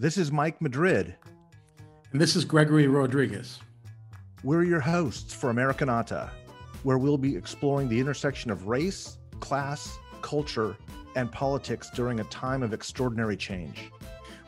This is Mike Madrid. And this is Gregory Rodriguez. We're your hosts for Americanata, where we'll be exploring the intersection of race, class, culture, and politics during a time of extraordinary change.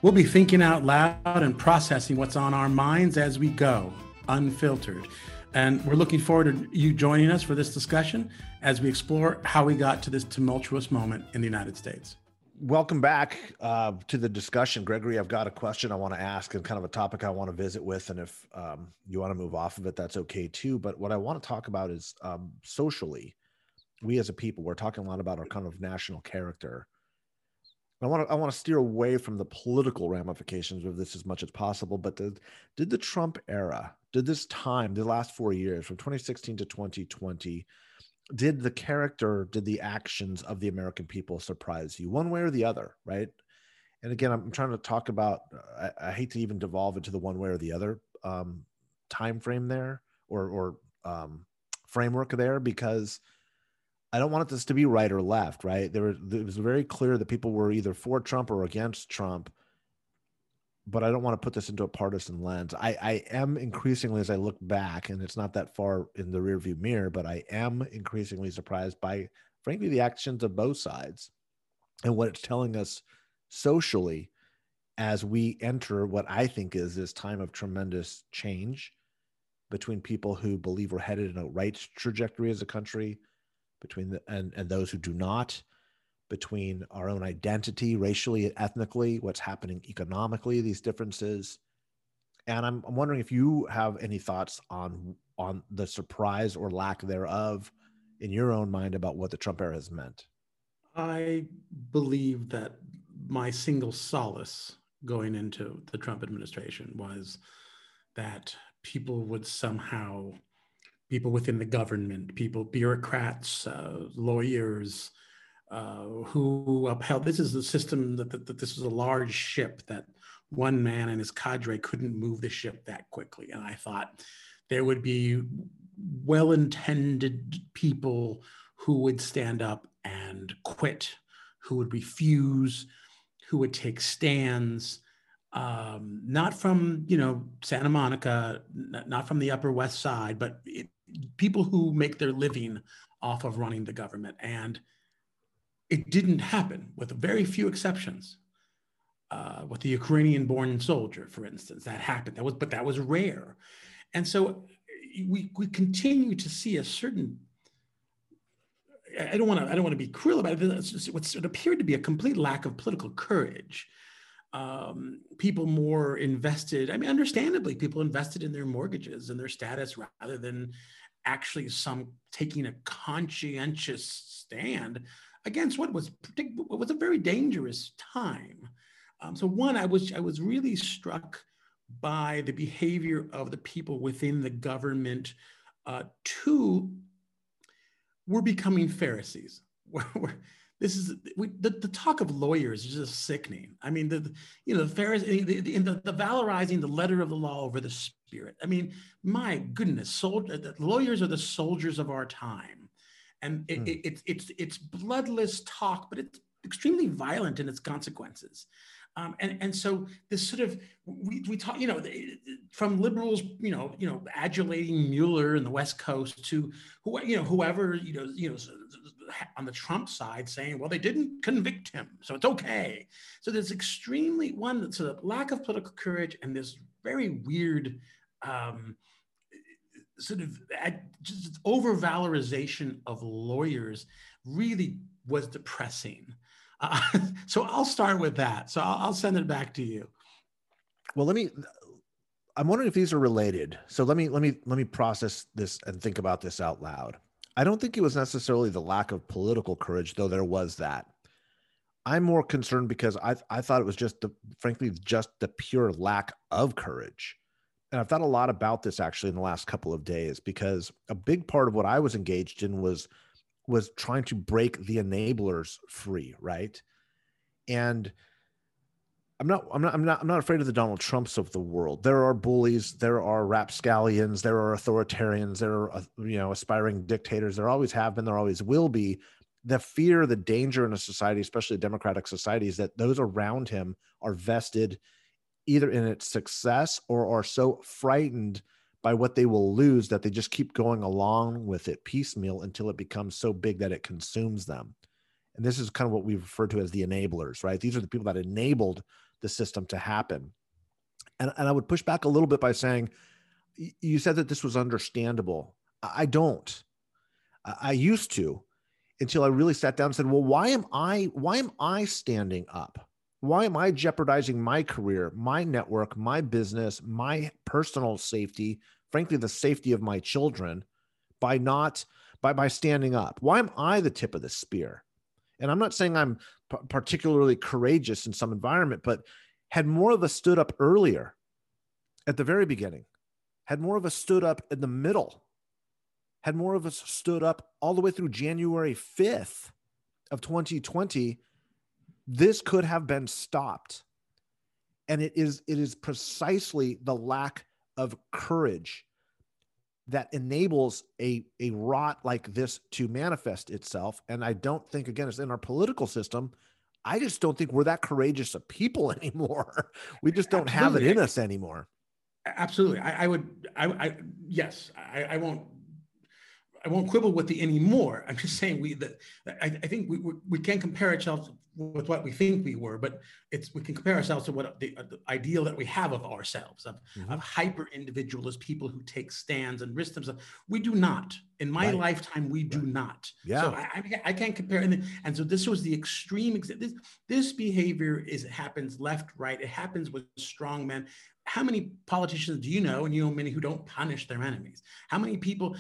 We'll be thinking out loud and processing what's on our minds as we go, unfiltered. And we're looking forward to you joining us for this discussion as we explore how we got to this tumultuous moment in the United States welcome back uh, to the discussion, Gregory. I've got a question I want to ask and kind of a topic I want to visit with, and if um, you want to move off of it, that's okay too. But what I want to talk about is um, socially, we as a people, we're talking a lot about our kind of national character. I want to I want to steer away from the political ramifications of this as much as possible. But did did the Trump era, did this time, the last four years, from 2016 to 2020 did the character did the actions of the american people surprise you one way or the other right? And again i'm trying to talk about i, I hate to even devolve into the one way or the other um, time frame there or or um, framework there because i don't want this to be right or left right? There was, it was very clear that people were either for trump or against trump but I don't want to put this into a partisan lens. I, I am increasingly, as I look back, and it's not that far in the rearview mirror, but I am increasingly surprised by, frankly, the actions of both sides and what it's telling us socially as we enter what I think is this time of tremendous change between people who believe we're headed in a right trajectory as a country, between the and, and those who do not between our own identity, racially, and ethnically, what's happening economically, these differences. And I'm, I'm wondering if you have any thoughts on on the surprise or lack thereof in your own mind about what the Trump era has meant. I believe that my single solace going into the Trump administration was that people would somehow, people within the government, people, bureaucrats, uh, lawyers, uh, who upheld this is the system that, that, that, this was a large ship that one man and his cadre couldn't move the ship that quickly. And i thought there would be well-intended people who would stand up and quit who would refuse who would take stands um, not from you know santa monica not from the upper west side but it, people who make their living off of running the government. And it didn't happen, with very few exceptions. Uh, with the Ukrainian-born soldier, for instance, that happened. That was, but that was rare, and so we we continue to see a certain. I don't want to. I don't want to be cruel about it. What's it appeared to be a complete lack of political courage. Um, people more invested. I mean, understandably, people invested in their mortgages and their status rather than actually some taking a conscientious stand against what was what was a very dangerous time. Um, so one, I was I was really struck by the behavior of the people within the government. Uh, two, we're becoming Pharisees. this is we, the, the talk of lawyers is just sickening. I mean, the, you know the Pharisees, the, the, the, valorizing the letter of the law over the spirit. I mean, my goodness, soldier, lawyers are the soldiers of our time and it, mm. it, it's it's it's bloodless talk, but it's extremely violent in its consequences. Um, and and so this sort of we, we talk you know from liberals you know you know adulating Mueller in the West Coast to who you know whoever you know you know on the Trump side saying well they didn't convict him so it's okay so there's extremely one sort of lack of political courage and this very weird um, sort of just overvalorization of lawyers really was depressing. Uh, so I'll start with that. So I'll, I'll send it back to you. Well, let me. I'm wondering if these are related. So let me let me let me process this and think about this out loud. I don't think it was necessarily the lack of political courage, though there was that. I'm more concerned because I I thought it was just the frankly just the pure lack of courage and I've thought a lot about this actually in the last couple of days because a big part of what I was engaged in was was trying to break the enablers free, right? And I'm not, I'm not, I'm not, I'm not afraid of the Donald Trumps of the world. There are bullies, there are rapscallions, there are authoritarians, there are, uh, you know, aspiring dictators. There always have been, there always will be. The fear, the danger in a society, especially a democratic society, is that those around him are vested either in its success or are so frightened by what they will lose that they just keep going along with it piecemeal until it becomes so big that it consumes them. And this is kind of what we refer to as the enablers, right? These are the people that enabled the system to happen. And, and I would push back a little bit by saying, you said that this was understandable. I don't. I used to until I really sat down and said, well, why am I, why am I standing up? Why am I jeopardizing my career, my network, my business, my personal safety, frankly, the safety of my children by not, by, by standing up? Why am I the tip of the spear? And I'm not saying I'm p- particularly courageous in some environment, but had more of us stood up earlier at the very beginning, had more of us stood up in the middle, had more of us stood up all the way through January 5th of 2020, this could have been stopped. And it is it is precisely the lack of courage that enables a, a rot like this to manifest itself. And I don't think, again, it's in our political system. I just don't think we're that courageous of people anymore. we just don't Absolutely. have it in us anymore. Absolutely. I, I would, I, I, yes, I, I won't I won't quibble with the anymore. I'm just saying we that I, I, think we, we, we can't compare ourselves with what we think we were, but it's we can compare ourselves to what the, the ideal that we have of ourselves of, mm-hmm. of hyper individualist people who take stands and risk themselves. We do not. In my right. lifetime, we do not. Yeah. So I, I, I can't compare. And, and so this was the extreme. This this behavior is happens left, right. It happens with strong men how many politicians do you know and you know many who don't punish their enemies? How many people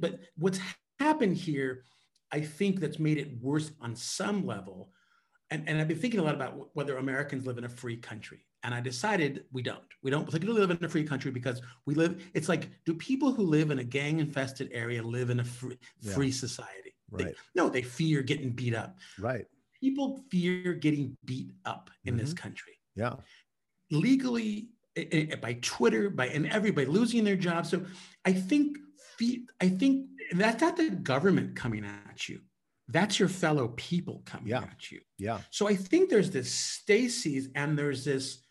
but what's happened here i think that's made it worse on some level. And, and i've been thinking a lot about whether americans live in a free country. And i decided we don't. We don't particularly live in a free country because we live it's like do people who live in a gang infested area live in a free, yeah. free society? Right. They, no they fear getting beat up. Right. People fear getting beat up in mm-hmm. this country. Yeah. Legally by Twitter, by and everybody losing their jobs. So I think I think that's not the government coming at you. That's your fellow people coming yeah. at you. Yeah. So I think there's this stasis and there's this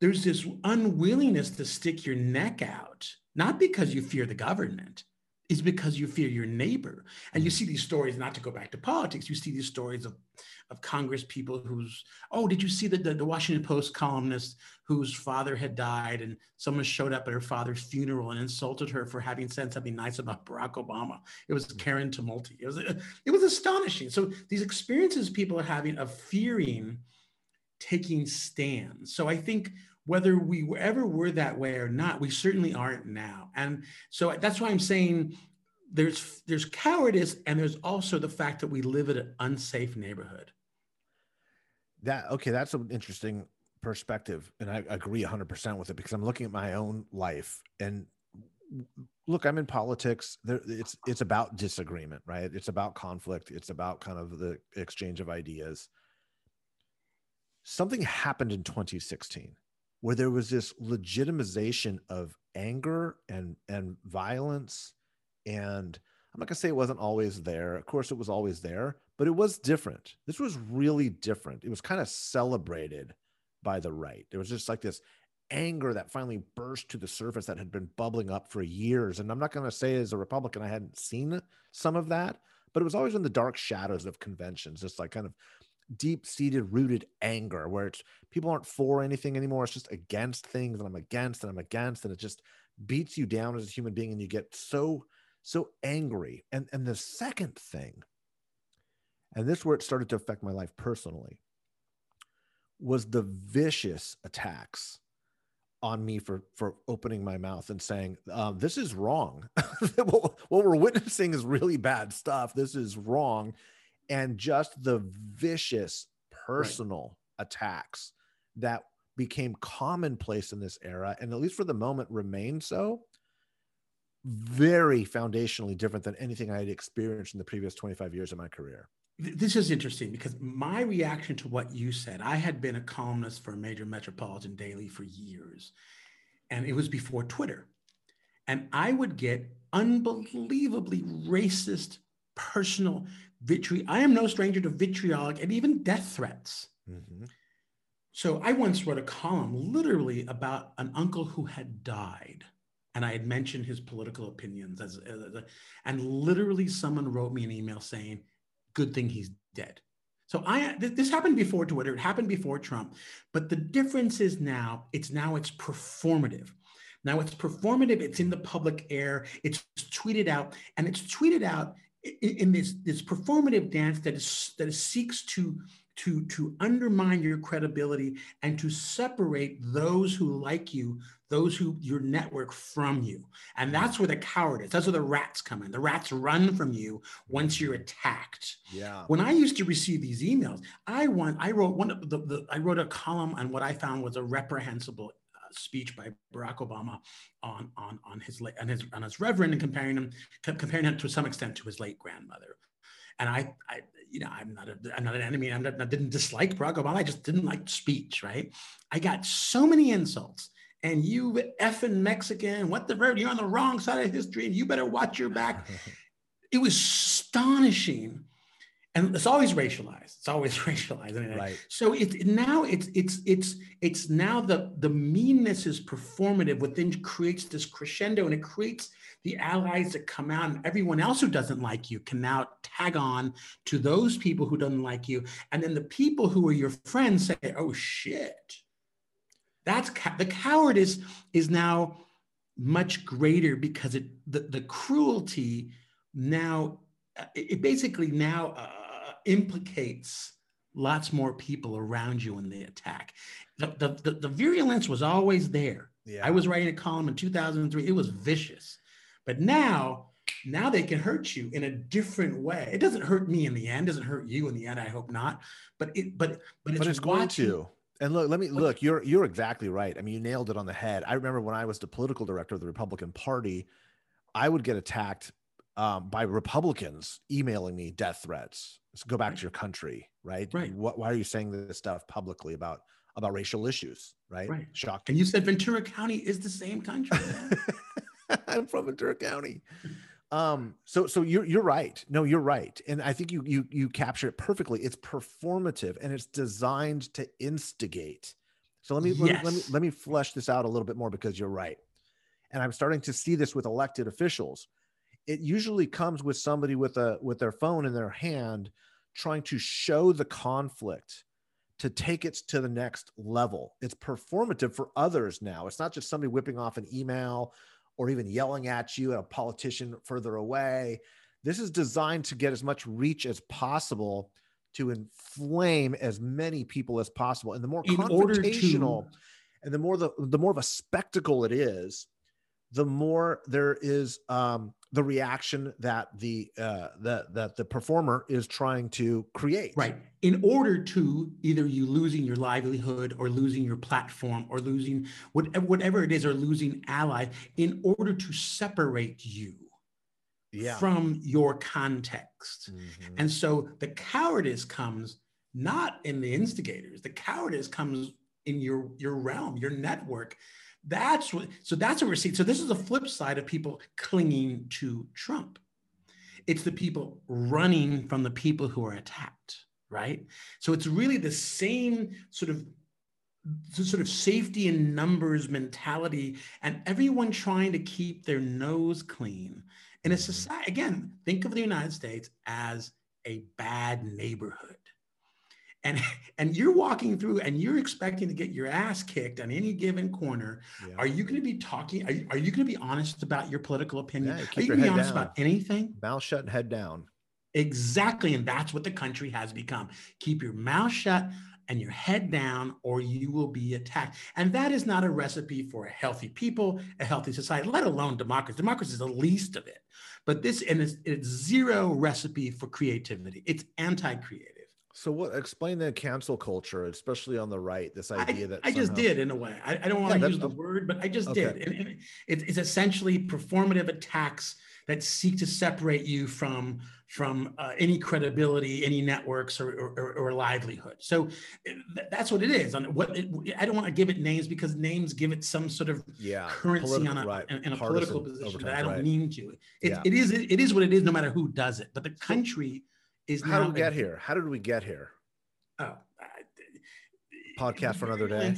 there's this unwillingness to stick your neck out, not because you fear the government, is because you fear your neighbor. And you mm-hmm. see these stories, not to go back to politics, you see these stories of, of Congress people who's, oh, did you see the, the, the, Washington Post columnist whose father had died and someone showed up at her father's funeral and insulted her for having said something nice about Barack Obama? It was mm-hmm. Karen Tumulty. It was, it was astonishing. So these experiences people are having of fearing taking stands. So I think whether we ever were that way or not, we certainly aren't now. And so that's why I'm saying there's there's cowardice and there's also the fact that we live in an unsafe neighborhood. That okay, that's an interesting perspective, and I agree 100% with it because I'm looking at my own life and look, I'm in politics. There, it's it's about disagreement, right? It's about conflict. It's about kind of the exchange of ideas. Something happened in 2016 where there was this legitimization of anger and and violence. And i'm not going to say it wasn't always there. Of course it was always there but it was different. This was really different. It was kind of celebrated by the right. There was just like this anger that finally burst to the surface that had been bubbling up for years. And i'm not going to say as a republican i hadn't seen some of that but it was always in the dark shadows of conventions just like kind of deep seated rooted anger where it's people aren't for anything anymore. It's just against things and I'm against and I'm against. And it just beats you down as a human being and you get so, so angry. And and the second thing, and this is where it started to affect my life personally, was the vicious attacks on me for for opening my mouth and saying um, this is wrong what we're witnessing is really bad stuff this is wrong and just the vicious personal right. attacks that became commonplace in this era and at least for the moment remain so very foundationally different than anything i had experienced in the previous 25 years of my career this is interesting because my reaction to what you said i had been a columnist for a major metropolitan daily for years and it was before twitter and i would get unbelievably racist personal vitriol. I am no stranger to vitriolic and even death threats. Mm-hmm. So I once wrote a column literally about an uncle who had died. And I had mentioned his political opinions as, as, as and literally someone wrote me an email saying, good thing he's dead. So I this happened before Twitter, it happened before Trump, but the difference is now it's now it's performative. Now it's performative, it's in the public air, it's tweeted out, and it's tweeted out in, this, this performative dance that is that seeks to to, to undermine your credibility and to separate those who like you, those who your network from you. And that's where the coward is. That's where the rats come in. The rats run from you once you're attacked. Yeah. When I used to receive these emails, I want I wrote one of the, the I wrote a column on what I found was a reprehensible speech by Barack Obama on on on his on his on his reverend and comparing him comparing him to some extent to his late grandmother. And I, I you know, I'm not a, I'm not an enemy. I'm not, I didn't dislike Barack Obama. I just didn't like speech, right? I got so many insults. And you effing Mexican, what the verb? You're on the wrong side of history, and you better watch your back. it was astonishing and it's always racialized. It's always racialized. Right. So it's now it's it's it's it's now the the meanness is performative, within creates this crescendo, and it creates the allies that come out, and everyone else who doesn't like you can now tag on to those people who don't like you, and then the people who are your friends say, "Oh shit." That's the cowardice is now much greater because it the, the cruelty now it basically now uh, implicates lots more people around you in the attack. The, the, the, the virulence was always there. Yeah. I was writing a column in 2003. It was vicious. But now, now they can hurt you in a different way. It doesn't hurt me in the end. It doesn't hurt you in the end. I hope not. But it, but, but it's, but it's going to. And look, let me look. You're you're exactly right. I mean, you nailed it on the head. I remember when I was the political director of the Republican Party, I would get attacked um, by Republicans emailing me death threats. So go back right. to your country, right? Right. What, why are you saying this stuff publicly about about racial issues, right? Right. Shocking. And you said Ventura County is the same country. I'm from Ventura County. Um, so so you're you're right. No, you're right. And I think you you you capture it perfectly. It's performative and it's designed to instigate. So let me, yes. let, me let me let me flesh this out a little bit more because you're right. And I'm starting to see this with elected officials it usually comes with somebody with a with their phone in their hand trying to show the conflict to take it to the next level. It's performative for others now. It's not just somebody whipping off an email or even yelling at you at a politician further away. This is designed to get as much reach as possible to inflame as many people as possible. And the more in confrontational to... and the more the, the more of a spectacle it is the more there is um, the reaction that the uh, that that the performer is trying to create. Right. In order to either you losing your livelihood or losing your platform or losing whatever whatever it is or losing ally, in order to separate you yeah. from your context. Mm-hmm. And so the cowardice comes not in the instigators. The cowardice comes in your your realm, your network that's what, so that's what we're seeing. So this is the flip side of people clinging to Trump. It's the people running from the people who are attacked, right? So it's really the same sort of sort of safety in numbers mentality and everyone trying to keep their nose clean in a society again think of the united states as a bad neighborhood and and you're walking through and you're expecting to get your ass kicked on any given corner. Yeah. are you going to be talking are you, are you going to be honest about your political opinion? Yeah, are you going to be honest down. about anything? Mouth shut and head down. Exactly and that's what the country has become. Keep your mouth shut and your head down or you will be attacked. And that is not a recipe for a healthy people a healthy society let alone democracy. Democracy is the least of it. But this and it's, it's zero recipe for creativity. It's anti-creative so what explain the cancel culture, especially on the right, this idea I, that I just did in a way. I, I don't want yeah, to use the word, but I just okay. did. And, and it, it's essentially performative attacks that seek to separate you from from uh, any credibility, any networks or, or, or livelihood. So th- that's what it is. And what it, I don't want to give it names because names give it some sort of yeah, currency on a, right. in, in a political position that I don't right. mean to. It, yeah. it is it is what it is, no matter who does it. But the country is how did we get here? How did we get here? Oh, podcast for another day.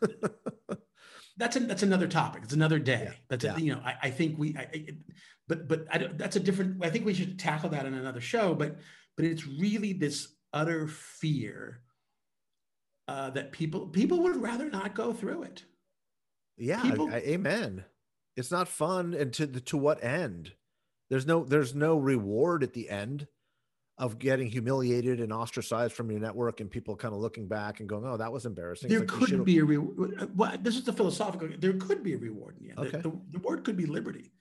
that's a, that's another topic. It's another day. Yeah, That's yeah. a, you know I, I think we, I, I- but but that's a different. I think we should tackle that in another show. But but it's really this utter fear uh, that people people would rather not go through it. Yeah, People- I- amen. It's not fun, and to to what end? There's no there's no reward at the end of getting humiliated and ostracized from your network, and people kind of looking back and going, "Oh, that was embarrassing." There like, could be a reward. Uh, well, this is the philosophical. There could be a reward in the end. Okay. The, the, the word could be liberty.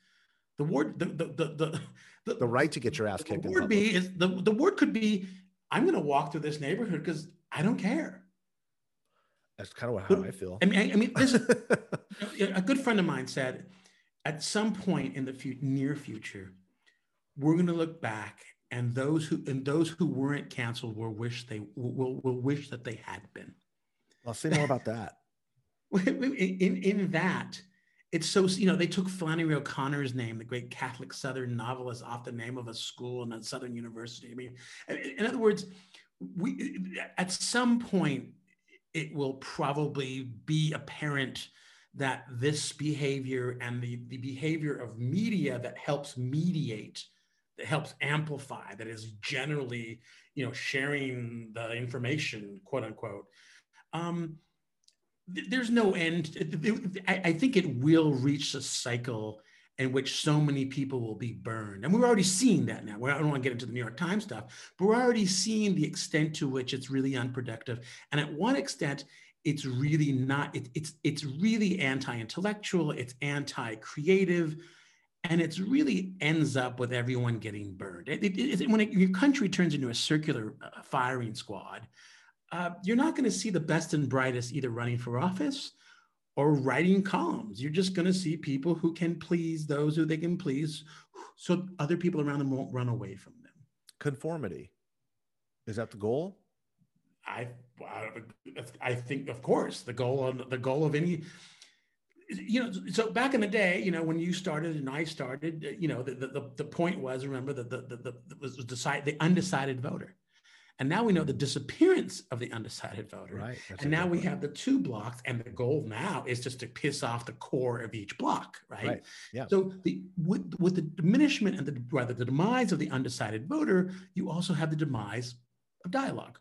The word the the the the, the, the right to get your ass kicked. in word be is the, the word could be i'm going to walk through this neighborhood because i don't care That's kind of how I feel. i mean i, I mean this is a good friend of mine said at some point in the near future we're going to look back and those who and those who weren't canceled will wish they will, will wish that they had been I'll say more about that. in, in, in that, it's so, you know, they took Flannery O'Connor's name, the great Catholic Southern novelist, off the name of a school and a Southern university. I mean, in in other words, we at some point, it will probably be apparent that this behavior and the, the behavior of media that helps mediate, that helps amplify, that is generally, you know, sharing the information, quote unquote, um, th- there's no end. I, I think it will reach a cycle in which so many people will be burned. And we're already seeing that now. We're- I don't want to get into the New York Times stuff, but we're already seeing the extent to which it's really unproductive. And at one extent, it's really not, it, it's, it's really anti-intellectual, it's anti-creative, and it's really ends up with everyone getting burned. It, it, it- when it, your country turns into a circular uh, firing squad, uh, you're not going to see the best and brightest either running for office or writing columns. You're just going to see people who can please those who they can please, so other people around them won't run away from them. Conformity. Is that the goal? I, I think, of course, the goal of the goal of any, you know, so back in the day, you know, when you started and I started, uh, you know, the the, the point was remember that the the, the, the was decide the undecided voter, and now we know the disappearance of the undecided voter. Right. that's And now we one. have the two blocks, and the goal now is just to piss off the core of each block, right? Right, yeah. So the with with the diminishment and the rather the demise of the undecided voter, you also have the demise of dialogue,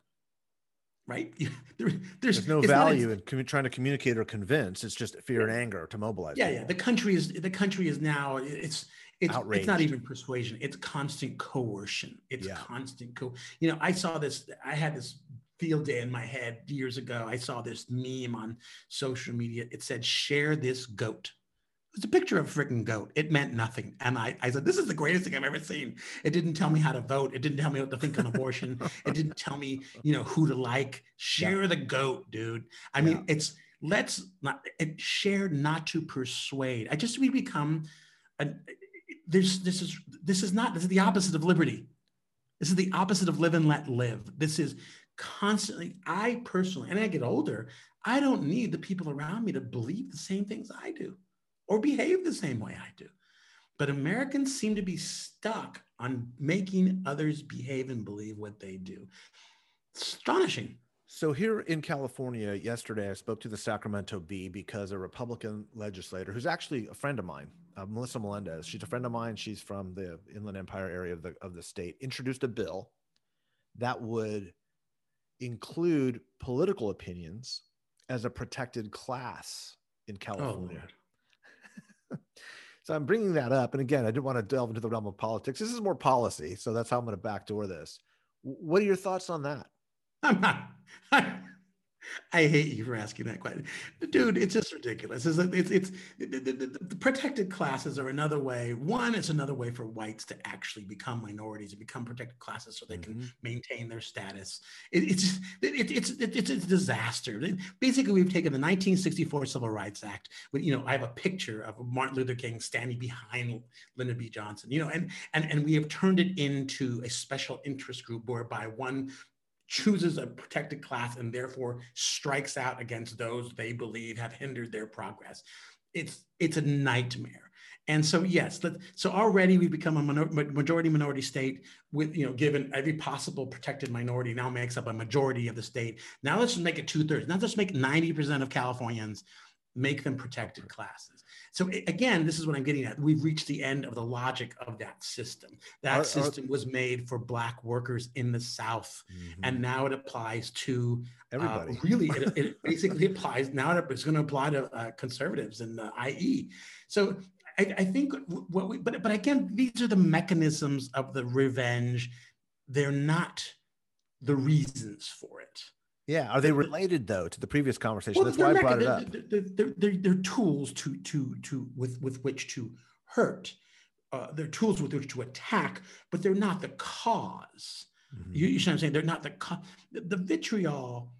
right? there, there's, There's no value in commu- trying to communicate or convince. It's just fear and anger to mobilize. yeah, yeah. The country is the country is now it's it's it's not even persuasion. It's constant coercion. It's Yeah. constant co. You know, I saw this. I had this field day in my head years ago. I saw this meme on social media. It said, "Share this goat." Was a picture of a freaking goat. It meant nothing. And I, I said, this is the greatest thing I've ever seen. It didn't tell me how to vote. It didn't tell me what to think on abortion. it didn't tell me, you know, who to like. Share the goat, dude. I mean, it's let's not it, share not to persuade. I just we become a, there's this is this is not this is the opposite of liberty. This is the opposite of live and let live. This is constantly, I personally, and I get older, I don't need the people around me to believe the same things I do or behave the same way I do. But Americans seem to be stuck on making others behave and believe what they do. Astonishing. So here in California, yesterday I spoke to the Sacramento Bee because a Republican legislator, who's actually a friend of mine, uh, Melissa Melendez, she's a friend of mine. She's from the Inland Empire area of the of the state. Introduced a bill that would include political opinions as a protected class in California. so I'm bringing that up, and again, I didn't want to delve into the realm of politics. This is more policy, so that's how I'm going to backdoor this. What are your thoughts on that? I'm not. I, I hate you for asking that question, dude. It's just ridiculous. It's it's, it's the, the, the, protected classes are another way. One, it's another way for whites to actually become minorities and become protected classes, so they can Mhm. maintain their status. It, it's it, it's it, it's a disaster. Basically, we've taken the 1964 Civil Rights Act. With, you know, I have a picture of Martin Luther King standing behind Lyndon B. Johnson. You know, and and and we have turned it into a special interest group whereby one chooses a protected class and therefore strikes out against those they believe have hindered their progress. It's it's a nightmare. And so yes, so already we've become a minor, majority minority state with you know given every possible protected minority now makes up a majority of the state. Now let's make it two thirds. Now let's make ninety percent of Californians make them protected classes. So again, this is what I'm getting at. We've reached the end of the logic of that system. That are, system are, was made for black workers in the South, mm-hmm. and now it applies to uh, everybody. Uh, really, it, it, basically applies now. It's going to apply to uh, conservatives and uh, IE. So I, I think what we, but but again, these are the mechanisms of the revenge. They're not the reasons for it. Yeah, are they related though to the previous conversation? Well, That's why I brought they're, it up. They're, they're, they're, they're, tools to to to with with which to hurt. Uh, they're tools with which to attack, but they're not the because mm-hmm. You, you see what I'm saying? They're not the cause. The, the vitriol.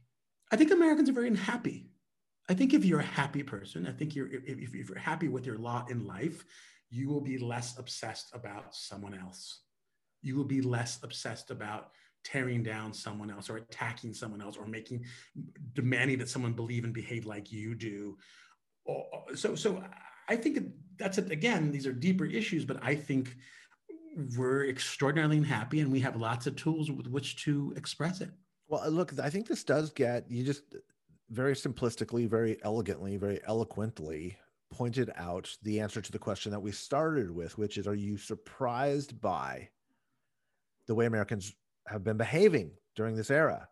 I think Americans are very unhappy. I think if you're a happy person, I think you're if, if you're happy with your lot in life, you will be less obsessed about someone else. You will be less obsessed about tearing down someone else or attacking someone else or making demanding that someone believe and behave like you do. So so i think that's it. Again these are deeper issues but i think we're extraordinarily unhappy and we have lots of tools with which to express it. Well look i think this does get you just very simplistically very elegantly very eloquently pointed out the answer to the question that we started with which is are you surprised by the way americans have been behaving during this era.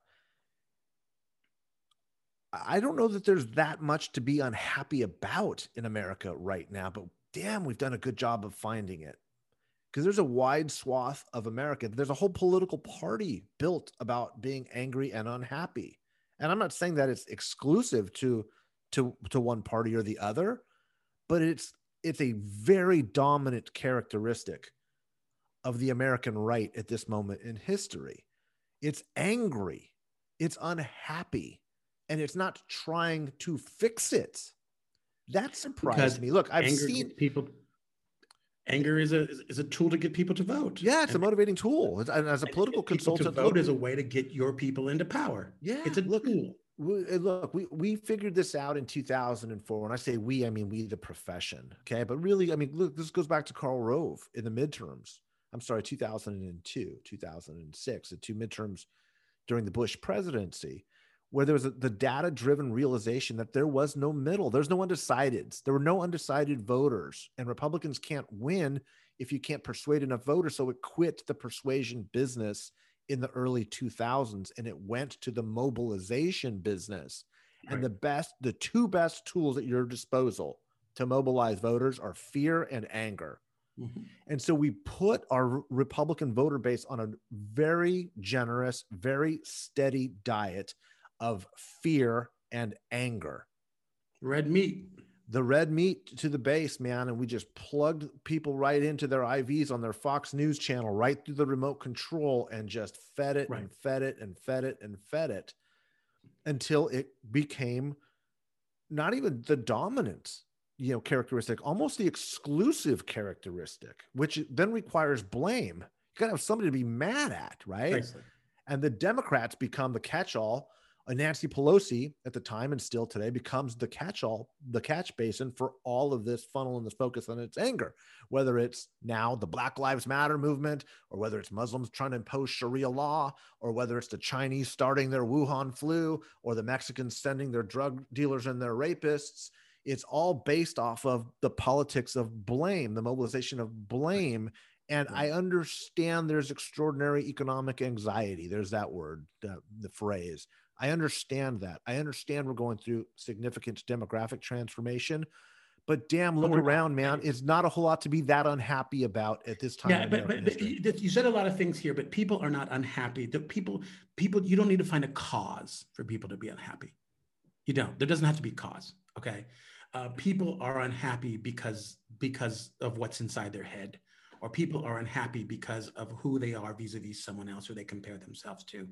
I don't know that there's that much to be unhappy about in America right now, but damn, we've done a good job of finding it. Because there's a wide swath of America. There's a whole political party built about being angry and unhappy. And I'm not saying that it's exclusive to to to one party or the other, but it's it's a very dominant characteristic of the American right at this moment in history. It's angry, it's unhappy, and it's not trying to fix it. That surprised because me. Look, I've seen people. Anger is a is a tool to get people to vote. Yeah, it's and, a motivating tool. And as a political consultant, vote is a way to get your people into power. Yeah, it's a look, tool. We, uh, look, we we figured this out in 2004. When I say we, I mean we, the profession. Okay, but really, I mean, look, this goes back to Karl Rove in the midterms. I'm sorry, 2002, 2006, the two midterms during the Bush presidency, where there was a, the data driven realization that there was no middle. There's no undecideds, There were no undecided voters, and Republicans can't win if you can't persuade enough voters. So it quit the persuasion business in the early 2000s and it went to the mobilization business. Right. And the best, the two best tools at your disposal to mobilize voters are fear and anger. Mm-hmm. And so we put our Republican voter base on a very generous, very steady diet of fear and anger. Red meat. The red meat to the base, man. And we just plugged people right into their IVs on their Fox News channel, right through the remote control, and just fed it right. and fed it and fed it and fed it until it became not even the dominant you know characteristic almost the exclusive characteristic which then requires blame. You gotta have somebody to be mad at right? And the democrats become the catch-all. Uh, nancy pelosi at the time and still today becomes the catch-all the catch basin for all of this funnel and this focus on its anger whether it's now the black lives matter movement or whether it's muslims trying to impose sharia law or whether it's the chinese starting their wuhan flu or the mexicans sending their drug dealers and their rapists it's all based off of the politics of blame, the mobilization of blame. And I understand there's extraordinary economic anxiety. There's that word, uh, the phrase. I understand that. I understand we're going through significant demographic transformation. But damn, look around, man. It's not a whole lot to be that unhappy about at this time. Yeah, but, but, but you said a lot of things here, but people are not unhappy. The people, people, you don't need to find a cause for people to be unhappy. You don't. There doesn't have to be cause. Okay? Uh, people are unhappy because because of what's inside their head or people are unhappy because of who they are vis-a-vis someone else who they compare themselves to.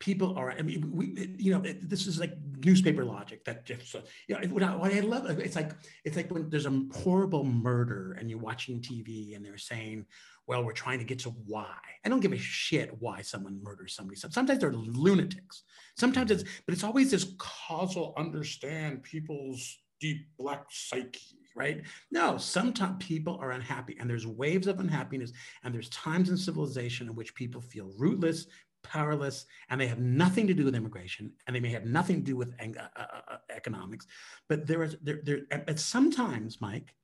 People are i mean we you know this is like newspaper logic that just you know what i love it's like it's like when there's a horrible murder and you're watching tv and they're saying well we're trying to get to why i don't give a shit why someone murders somebody sometimes they're lunatics sometimes it's but it's always this causal understand people's deep black psyche right? No, sometimes people are unhappy and there's waves of unhappiness and there's times in civilization in which people feel rootless, powerless, and they have nothing to do with immigration, and they may have nothing to do with uh, uh, uh, economics. But there is there there. But sometimes, Mike,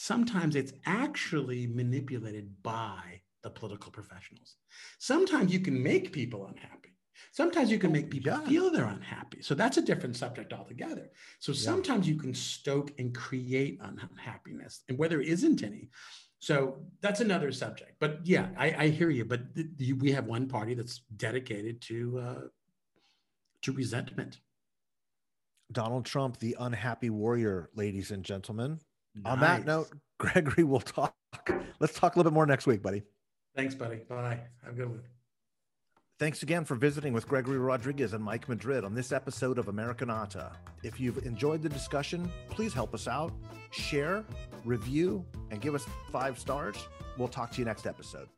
sometimes it's actually manipulated by the political professionals. Sometimes you can make people unhappy. Sometimes you can make people yeah. feel they're unhappy. So that's a different subject altogether. So sometimes yeah. you can stoke and create unhappiness, and where there isn't any, so that's another subject. But yeah, I, I hear you. But th- th- we have one party that's dedicated to uh, to resentment. Donald Trump, the unhappy warrior, ladies and gentlemen. Nice. On that note, Gregory, we'll talk. Let's talk a little bit more next week, buddy. Thanks, buddy. Bye. Have a good one. Thanks again for visiting with Gregory Rodriguez and Mike Madrid on this episode of Americanata. If you've enjoyed the discussion, please help us out, share, review, and give us five stars. We'll talk to you next episode.